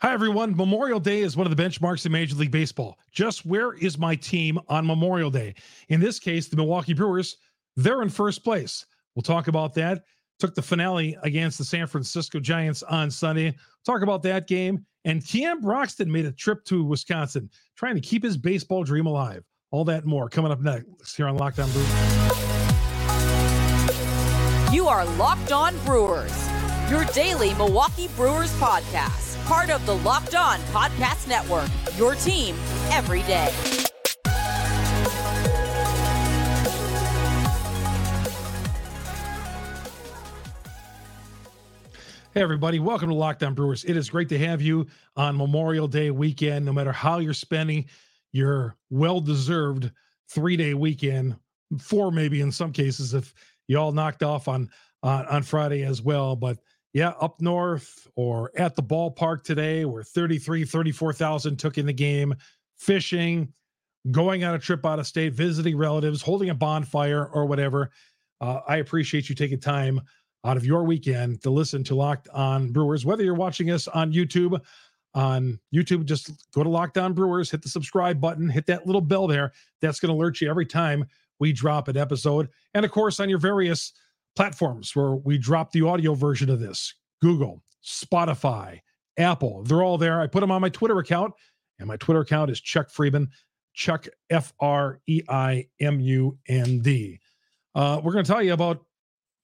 Hi, everyone. Memorial Day is one of the benchmarks in Major League Baseball. Just where is my team on Memorial Day? In this case, the Milwaukee Brewers, they're in first place. We'll talk about that. Took the finale against the San Francisco Giants on Sunday. Talk about that game. And Keon Broxton made a trip to Wisconsin, trying to keep his baseball dream alive. All that more coming up next here on Locked On Brewers. You are Locked On Brewers, your daily Milwaukee Brewers podcast part of the Locked On Podcast Network. Your team every day. Hey, everybody. Welcome to Locked On Brewers. It is great to have you on Memorial Day weekend, no matter how you're spending your well deserved three day weekend, four maybe in some cases, if you all knocked off on, on, on Friday as well. But yeah, up north or at the ballpark today where 33, 34,000 took in the game, fishing, going on a trip out of state, visiting relatives, holding a bonfire or whatever. Uh, I appreciate you taking time out of your weekend to listen to Locked On Brewers. Whether you're watching us on YouTube, on YouTube, just go to Locked On Brewers, hit the subscribe button, hit that little bell there. That's going to alert you every time we drop an episode. And of course, on your various platforms where we drop the audio version of this Google, Spotify, Apple. They're all there. I put them on my Twitter account, and my Twitter account is Chuck Freimund, Chuck F R E I M U N D. Uh, we're going to tell you about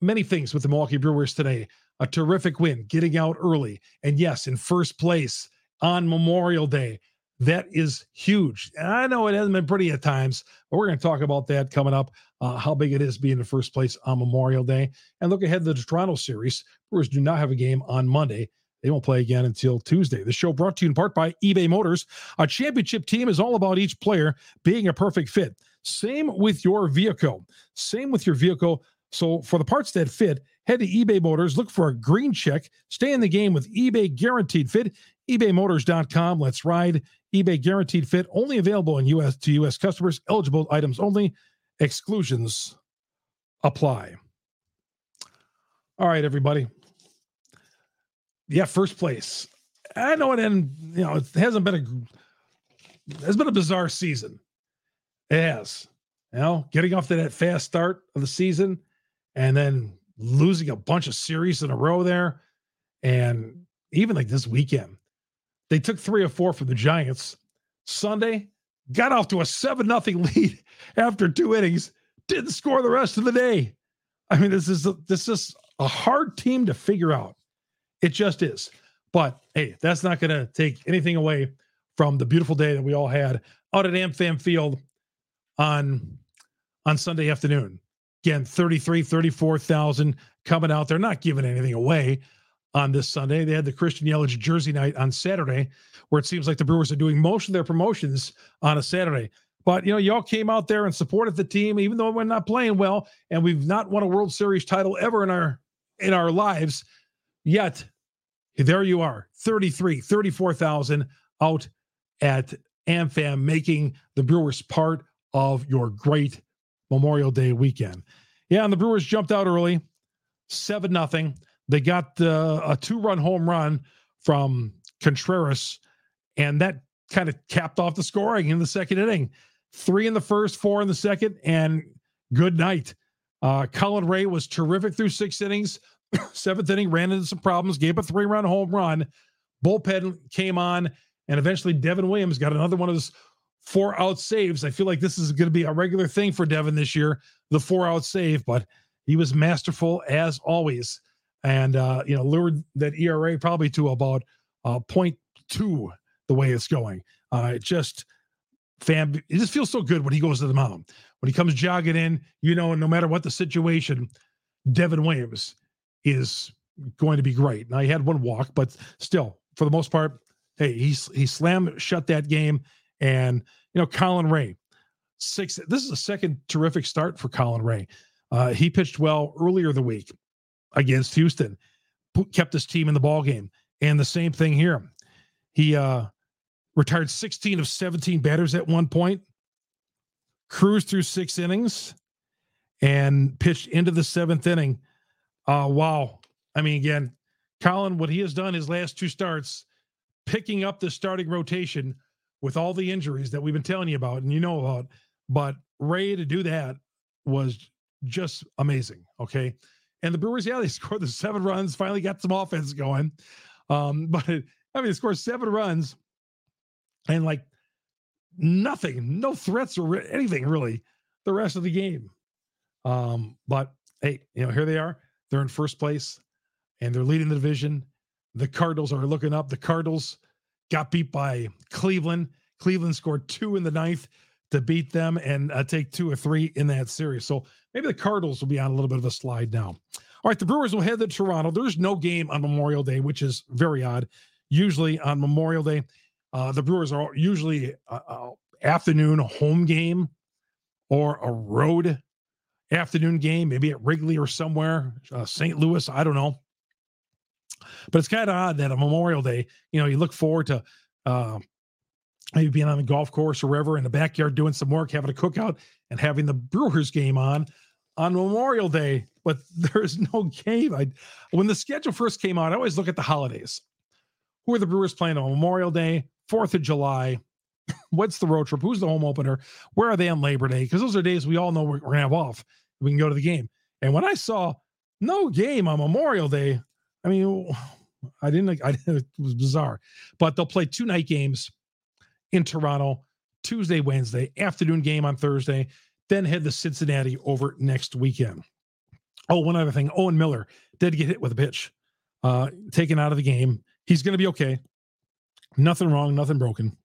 many things with the Milwaukee Brewers today. A terrific win, getting out early, and yes, in first place on Memorial Day. That is huge. And I know it hasn't been pretty at times, but we're going to talk about that coming up, uh, how big it is being in first place on Memorial Day. And look ahead to the Toronto series. Brewers do not have a game on Monday. They won't play again until Tuesday. The show brought to you in part by eBay Motors. A championship team is all about each player being a perfect fit. Same with your vehicle. Same with your vehicle. So for the parts that fit, head to eBay Motors, look for a green check, stay in the game with eBay Guaranteed Fit, ebaymotors.com. Let's ride eBay guaranteed fit only available in US to US customers, eligible items only, exclusions apply. All right, everybody. Yeah, first place. I know it and you know it hasn't been a it's been a bizarre season. It has. You know, getting off to that fast start of the season and then losing a bunch of series in a row there. And even like this weekend, they took three or four from the Giants. Sunday, got off to a 7 nothing lead after two innings, didn't score the rest of the day. I mean, this is a, this is a hard team to figure out. It just is. But hey, that's not going to take anything away from the beautiful day that we all had out at AmFam Field on on Sunday afternoon. Again, 33, 34,000 coming out. They're not giving anything away on this Sunday. They had the Christian Yelich jersey night on Saturday, where it seems like the Brewers are doing most of their promotions on a Saturday. But you know, y'all came out there and supported the team, even though we're not playing well, and we've not won a World Series title ever in our in our lives. Yet, there you are, 33, 34,000 out at AmFam, making the Brewers part of your great Memorial Day weekend. Yeah, and the Brewers jumped out early, seven nothing. They got a two run home run from Contreras, and that kind of capped off the scoring in the second inning. Three in the first, four in the second, and good night. Uh, Colin Rea was terrific through six innings. Seventh inning ran into some problems, gave a three run home run. Bullpen came on, and eventually Devin Williams got another one of those four out saves. I feel like this is going to be a regular thing for Devin this year, the four out save, but he was masterful as always and uh, you know lured that ERA probably to about uh, 0.2 the way it's going. Uh, it just fam, it just feels so good when he goes to the mound. When he comes jogging in, you know, no matter what the situation, Devin Williams is going to be great. Now he had one walk, but still, for the most part, hey, he's he slammed shut that game. And you know, Colin Rea. six. This is a second terrific start for Colin Rea. Uh, he pitched well earlier the week against Houston, kept his team in the ball game. And the same thing here. He uh, retired 16 of 17 batters at one point, cruised through six innings, and pitched into the seventh inning. Uh, wow. I mean, again, Colin, what he has done his last two starts, picking up the starting rotation with all the injuries that we've been telling you about and you know about. But Rea to do that was just amazing. Okay. And the Brewers, yeah, they scored the seven runs, finally got some offense going. Um, but I mean, they scored seven runs and like nothing, no threats or anything really the rest of the game. Um, but hey, you know, here they are. They're in first place and they're leading the division. The Cardinals are looking up. The Cardinals got beat by Cleveland. Cleveland scored two in the ninth to beat them and uh, take two or three in that series. So maybe the Cardinals will be on a little bit of a slide now. All right, the Brewers will head to Toronto. There's no game on Memorial Day, which is very odd. Usually on Memorial Day, uh, the Brewers are usually afternoon home game or a road afternoon game, maybe at Wrigley or somewhere, uh, St. Louis. I don't know. But it's kind of odd that a Memorial Day, you know, you look forward to uh, maybe being on the golf course or wherever in the backyard doing some work, having a cookout, and having the Brewers game on on Memorial Day. But there's no game. I when the schedule first came out, I always look at the holidays. Who are the Brewers playing on Memorial Day, Fourth of July? What's the road trip? Who's the home opener? Where are they on Labor Day? Because those are days we all know we're, we're gonna have off. We can go to the game. And when I saw no game on Memorial Day, I mean, I didn't. I it was bizarre, but they'll play two night games in Toronto, Tuesday, Wednesday, afternoon game on Thursday, then head to Cincinnati over next weekend. Oh, one other thing. Owen Miller did get hit with a pitch, uh, taken out of the game. He's going to be okay. Nothing wrong, nothing broken.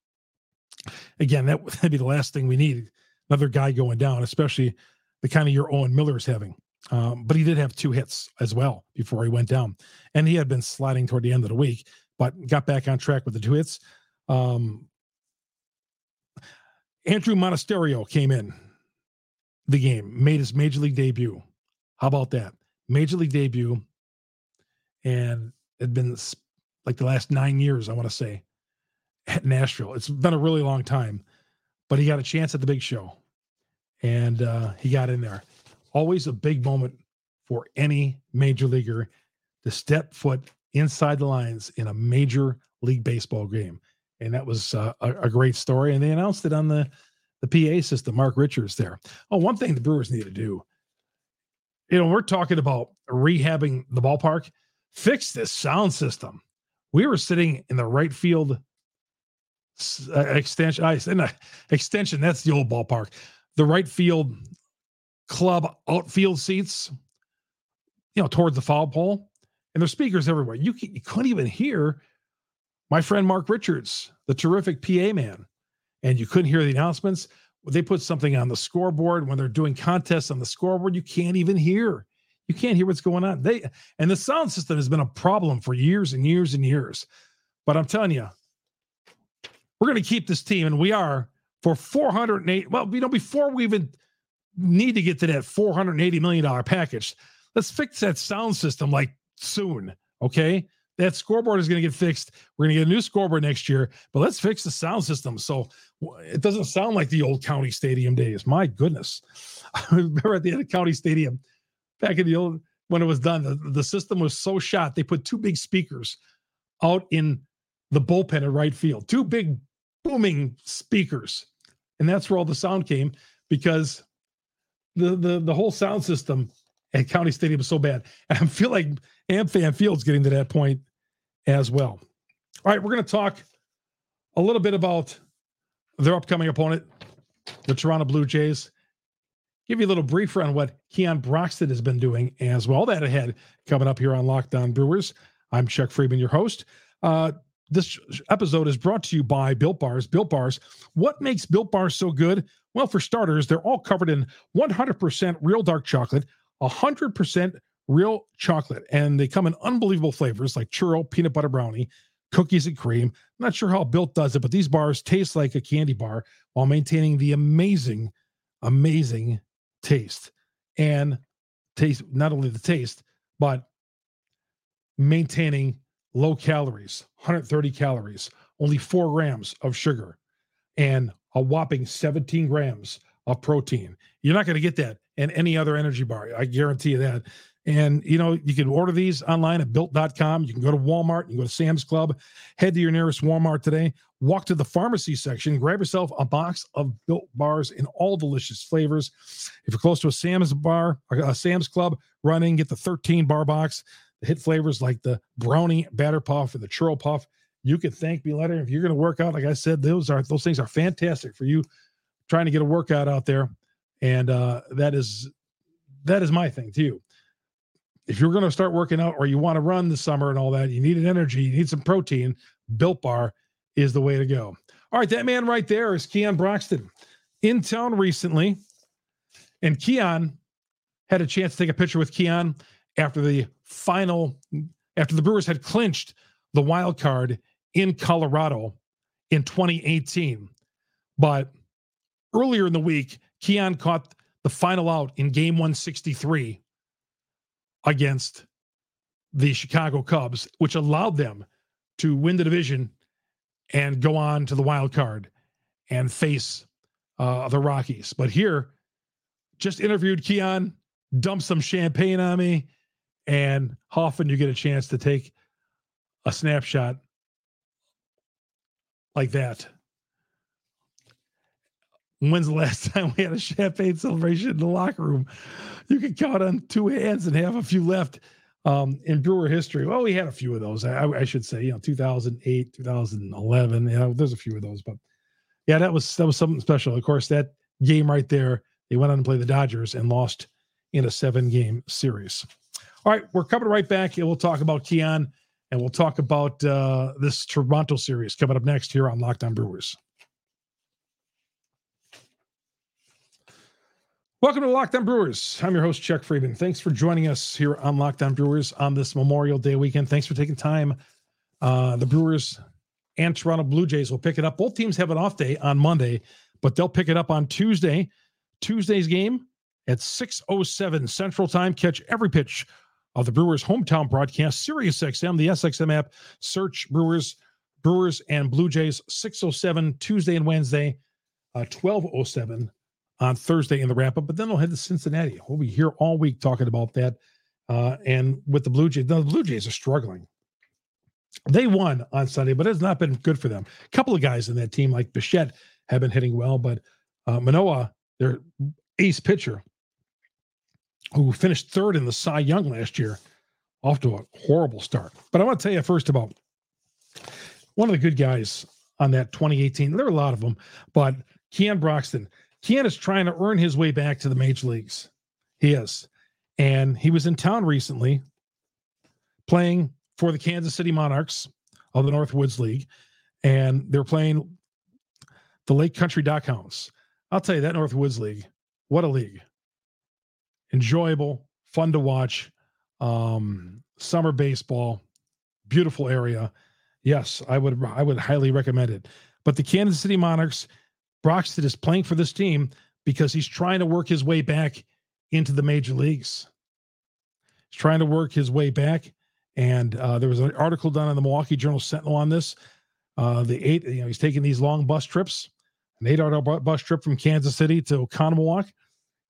Again, that would be the last thing we need. Another guy going down, especially the kind of year Owen Miller is having. Um, but he did have two hits as well before he went down. And he had been sliding toward the end of the week, but got back on track with the two hits. Um, Andruw Monasterio came in the game, made his major league debut. How about that? Major league debut. And it had been like the last nine years, I want to say, at Nashville. It's been a really long time, but he got a chance at the big show and uh, he got in there. Always a big moment for any major leaguer to step foot inside the lines in a major league baseball game. And that was uh, a, a, great story. And they announced it on the, the PA system, Mark Richards there. Oh, one thing the Brewers need to do, you know, we're talking about rehabbing the ballpark, fix this sound system. We were sitting in the right field uh, extension. I a extension. That's the old ballpark. The right field club outfield seats, you know, towards the foul pole, and there's speakers everywhere. You, you couldn't even hear my friend Mark Richards, the terrific PA man, and you couldn't hear the announcements. They put something on the scoreboard when they're doing contests on the scoreboard. You can't even hear. You can't hear what's going on. They and the sound system has been a problem for years and years and years. But I'm telling you, we're going to keep this team, and we are for 408. Well, you know, before we even need to get to that 480 million dollar package, let's fix that sound system like soon. Okay, that scoreboard is going to get fixed. We're going to get a new scoreboard next year, but let's fix the sound system so it doesn't sound like the old county stadium days. My goodness, I remember at the end of county stadium back in the old when it was done, the, the system was so shot they put two big speakers out in the bullpen at right field, two big booming speakers. And that's where all the sound came because the the the whole sound system at County Stadium is so bad. And I feel like AmFam Field's getting to that point as well. All right, we're going to talk a little bit about their upcoming opponent, the Toronto Blue Jays. Give you a little briefer on what Keon Broxton has been doing as well. That ahead coming up here on Locked On Brewers. I'm Chuck Freimund, your host. Uh, this episode is brought to you by Built Bars. Built Bars. What makes Built Bars so good? Well, for starters, they're all covered in 100% real dark chocolate, 100% real chocolate, and they come in unbelievable flavors like churro, peanut butter brownie, cookies and cream. Not sure how Built does it, but these bars taste like a candy bar while maintaining the amazing, amazing taste and taste not only the taste, but maintaining low calories, 130 calories, only four grams of sugar, and a whopping 17 grams of protein. You're not going to get that in any other energy bar. I guarantee you that. And you know, you can order these online at built.com. You can go to Walmart, you can go to Sam's Club, head to your nearest Walmart today, walk to the pharmacy section, grab yourself a box of built bars in all delicious flavors. If you're close to a Sam's bar, a Sam's Club running, get the 13 bar box. The hit flavors like the brownie batter puff and the churro puff. You can thank me later. If you're going to work out, like I said, those are those things are fantastic for you trying to get a workout out there. And uh, that is that is my thing too if you're going to start working out or you want to run this summer and all that, you need an energy, you need some protein. Built Bar is the way to go. All right, that man right there is Keon Broxton in town recently. And Keon had a chance to take a picture with Keon after the final, after the Brewers had clinched the wild card in Colorado in 2018. But earlier in the week, Keon caught the final out in game 163 against the Chicago Cubs, which allowed them to win the division and go on to the wild card and face uh, the Rockies. But here, just interviewed Keon, dumped some champagne on me, and how often you get a chance to take a snapshot like that? When's the last time we had a champagne celebration in the locker room? You can count on two hands and have a few left um, in Brewer history. Well, we had a few of those. I, I should say, you know, 2008, 2011. You know, there's a few of those, but yeah, that was that was something special. Of course, that game right there, they went on to play the Dodgers and lost in a seven game series. All right, we're coming right back and we'll talk about Keon and we'll talk about uh, this Toronto series coming up next here on Locked On Brewers. Welcome to Locked On Brewers. I'm your host, Chuck Freimund. Thanks for joining us here on Locked On Brewers on this Memorial Day weekend. Thanks for taking time. Uh, the Brewers and Toronto Blue Jays will pick it up. Both teams have an off day on Monday, but they'll pick it up on Tuesday. Tuesday's game at 6.07 Central Time. Catch every pitch of the Brewers' hometown broadcast, Sirius XM, the SXM app. Search Brewers, Brewers and Blue Jays, 6.07 Tuesday and Wednesday, uh, 12.07 on Thursday in the wrap up, but then they'll head to Cincinnati. We'll be here all week talking about that. Uh, and with the Blue Jays, the Blue Jays are struggling. They won on Sunday, but it's not been good for them. A couple of guys in that team, like Bichette, have been hitting well, but uh, Manoah, their ace pitcher, who finished third in the Cy Young last year, off to a horrible start. But I want to tell you first about one of the good guys on that 2018. There are a lot of them, but Keon Broxton Keon is trying to earn his way back to the major leagues. He is. And he was in town recently playing for the Kansas City Monarchs of the Northwoods League. And they're playing the Lake Country Hounds. I'll tell you that Northwoods League, what a league. Enjoyable, fun to watch. Um, summer baseball, beautiful area. Yes, I would I would highly recommend it. But the Kansas City Monarchs Broxton is playing for this team because he's trying to work his way back into the major leagues. He's trying to work his way back. And uh, there was an article done in the Milwaukee Journal Sentinel on this. Uh, the eight, you know, he's taking these long bus trips, an eight-hour bus trip from Kansas City to Oconomowoc,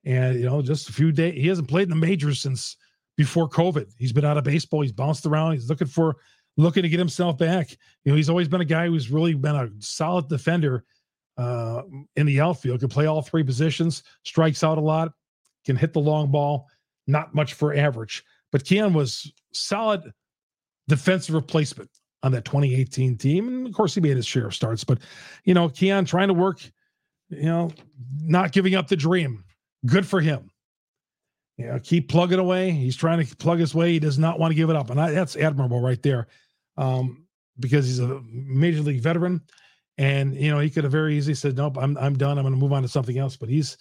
and you know, just a few days. He hasn't played in the majors since before COVID. He's been out of baseball. He's bounced around. He's looking for, looking to get himself back. You know, he's always been a guy who's really been a solid defender uh, in the outfield, can play all three positions, strikes out a lot, can hit the long ball, not much for average. But Keon was solid defensive replacement on that 2018 team. And of course, he made his share of starts. But, you know, Keon trying to work, you know, not giving up the dream. Good for him. You know, keep plugging away. He's trying to plug his way. He does not want to give it up. And I, that's admirable right there um, because he's a major league veteran. And you know, he could have very easily said, "Nope, I'm I'm done. I'm going to move on to something else." But he's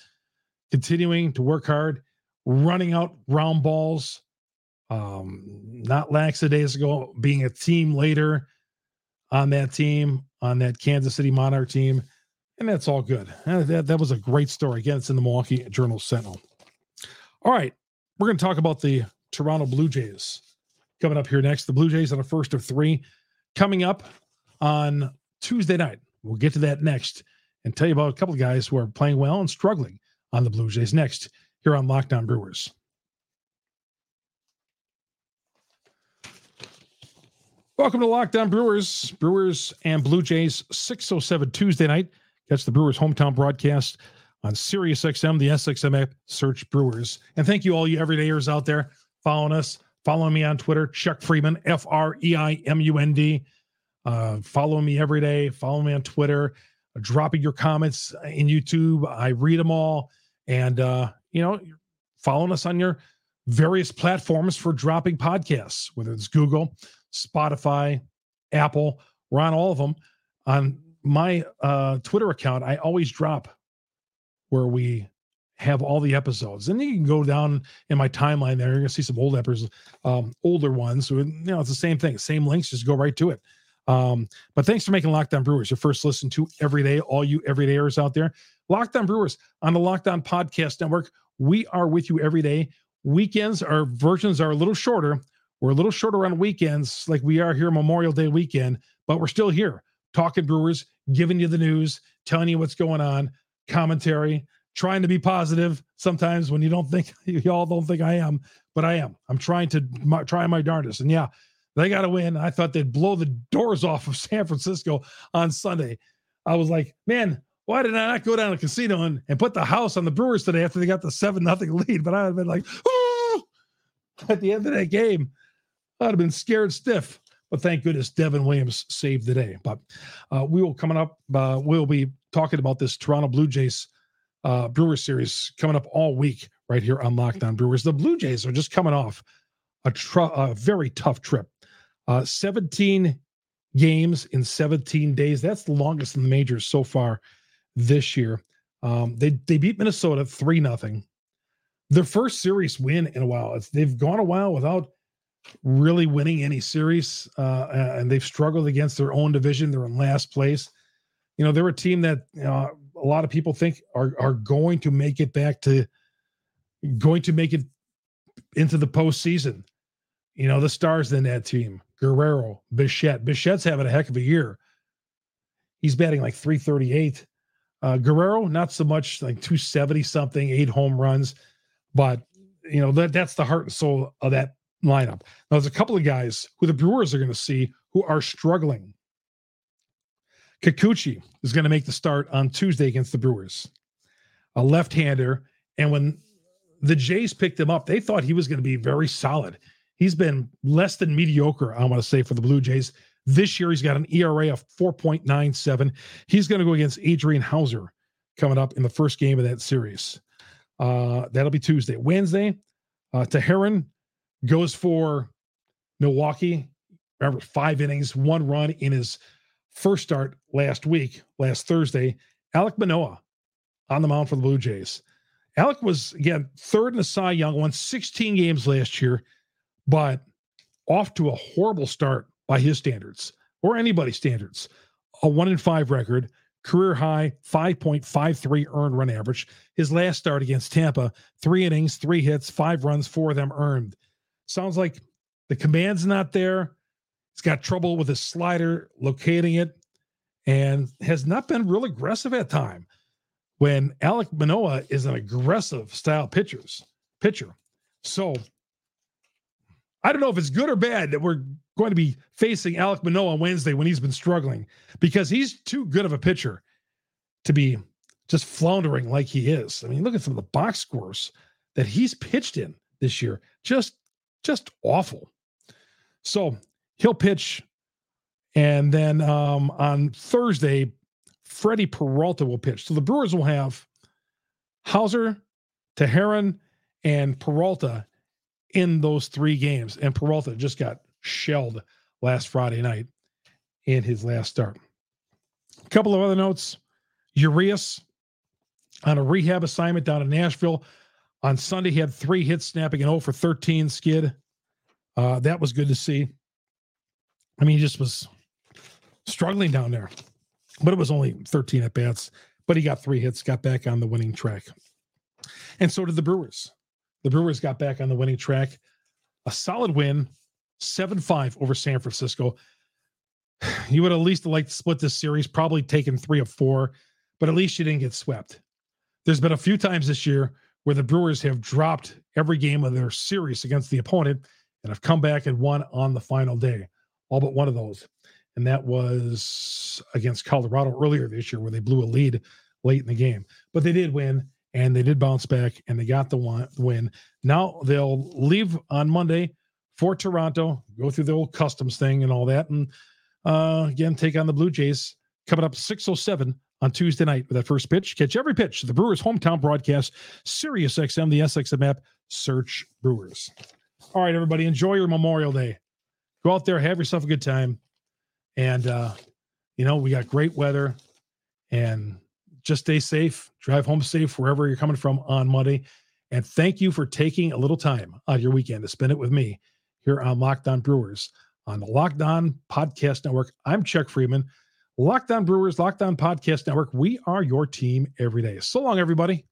continuing to work hard, running out round balls, um, not lackadaisical, being a team later on that team, on that Kansas City Monarch team, and that's all good. That, that was a great story. Again, it's in the Milwaukee Journal Sentinel. All right, we're going to talk about the Toronto Blue Jays coming up here next. The Blue Jays on a first of three coming up on Tuesday night. We'll get to that next and tell you about a couple of guys who are playing well and struggling on the Blue Jays next here on Locked On Brewers. Welcome to Locked On Brewers, Brewers and Blue Jays, 607 Tuesday night. Catch the Brewers hometown broadcast on Sirius XM, the SXM app, search Brewers. And thank you all you everydayers out there following us. Follow me on Twitter, Chuck Freimund, F R E I M U N D. Uh, follow me every day. Follow me on Twitter. dropping your comments in YouTube. I read them all. And, uh, you know, following us on your various platforms for dropping podcasts, whether it's Google, Spotify, Apple. We're on all of them. On my uh, Twitter account, I always drop where we have all the episodes. And you can go down in my timeline there. You're gonna see some old episodes, um, older ones. So, you know, it's the same thing. Same links, just go right to it. Um, but thanks for making Locked On Brewers your first listen to every day, all you everydayers out there. Locked On Brewers on the Locked On Podcast Network. We are with you every day. Weekends, our versions are a little shorter. We're a little shorter on weekends, like we are here Memorial Day weekend, but we're still here talking Brewers, giving you the news, telling you what's going on, commentary, trying to be positive sometimes when you don't think y'all don't think I am, but I am. I'm trying to my, try my darndest. And yeah, they got to win. I thought they'd blow the doors off of San Francisco on Sunday. I was like, man, why did I not go down to casino and, and put the house on the Brewers today after they got the seven nothing lead? But I'd have been like, oh, at the end of that game, I'd have been scared stiff. But thank goodness Devin Williams saved the day. But uh, we will coming up. Uh, we'll be talking about this Toronto Blue Jays uh, Brewers series coming up all week right here on Locked On Brewers. The Blue Jays are just coming off a, tr- a very tough trip. Uh, 17 games in 17 days. That's the longest in the majors so far this year. Um, they they beat Minnesota three nothing. Their first series win in a while. It's, they've gone a while without really winning any series, uh, and they've struggled against their own division. They're in last place. You know, they're a team that a lot of people think are are going to make it back to going to make it into the postseason. You know, the stars in that team: Guerrero, Bichette. Bichette's having a heck of a year. He's batting like 338. Uh, Guerrero, not so much like 270 something, eight home runs, but you know that that's the heart and soul of that lineup. Now, there's a couple of guys who the Brewers are going to see who are struggling. Kikuchi is going to make the start on Tuesday against the Brewers, a left hander. And when the Jays picked him up, they thought he was going to be very solid. He's been less than mediocre, I want to say, for the Blue Jays. This year, he's got an ERA of 4.97. He's going to go against Adrian Houser coming up in the first game of that series. Uh, that'll be Tuesday. Wednesday, uh, Teheran goes for Milwaukee. Remember, five innings, one run in his first start last week, last Thursday. Alek Manoah on the mound for the Blue Jays. Alek was, again, third in the Cy Young, won 16 games last year, but off to a horrible start by his standards or anybody's standards. A one in five record, career high 5.53 earned run average. His last start against Tampa, three innings, three hits, five runs, four of them earned. Sounds like the command's not there. He's got trouble with his slider, locating it, and has not been real aggressive at time. When Alek Manoah is an aggressive style pitchers pitcher. So I don't know if it's good or bad that we're going to be facing Alek Manoah on Wednesday when he's been struggling because he's too good of a pitcher to be just floundering like he is. I mean, look at some of the box scores that he's pitched in this year. Just just awful. So he'll pitch. And then um, on Thursday, Freddie Peralta will pitch. So the Brewers will have Houser, Teheran, and Peralta in those three games. And Peralta just got shelled last Friday night in his last start. A couple of other notes. Urias on a rehab assignment down in Nashville on Sunday, he had three hits, snapping an 0 for 13 skid. Uh, that was good to see. I mean, he just was struggling down there, but it was only 13 at bats. But he got three hits, got back on the winning track. And so did the Brewers. The Brewers got back on the winning track. A solid win, 7 5 over San Francisco. You would at least like to split this series, probably taken three of four, but at least you didn't get swept. There's been a few times this year where the Brewers have dropped every game of their series against the opponent and have come back and won on the final day. all but one of those. And that was against Colorado earlier this year, where they blew a lead late in the game. But they did win and they did bounce back and they got the one win. Now they'll leave on Monday for Toronto, go through the old customs thing and all that, and uh, again take on the Blue Jays coming up 607 on Tuesday night with that first pitch. Catch every pitch. The Brewers hometown broadcast, Sirius XM, the SXM app, search Brewers. All right, everybody, enjoy your Memorial Day. Go out there, have yourself a good time. And, uh, you know, we got great weather and just stay safe, drive home safe wherever you're coming from on Monday. And thank you for taking a little time on your weekend to spend it with me here on Locked On Brewers on the Locked On Podcast Network. I'm Chuck Freimund. Lockdown Brewers, Locked On Podcast Network. We are your team every day. So long, everybody.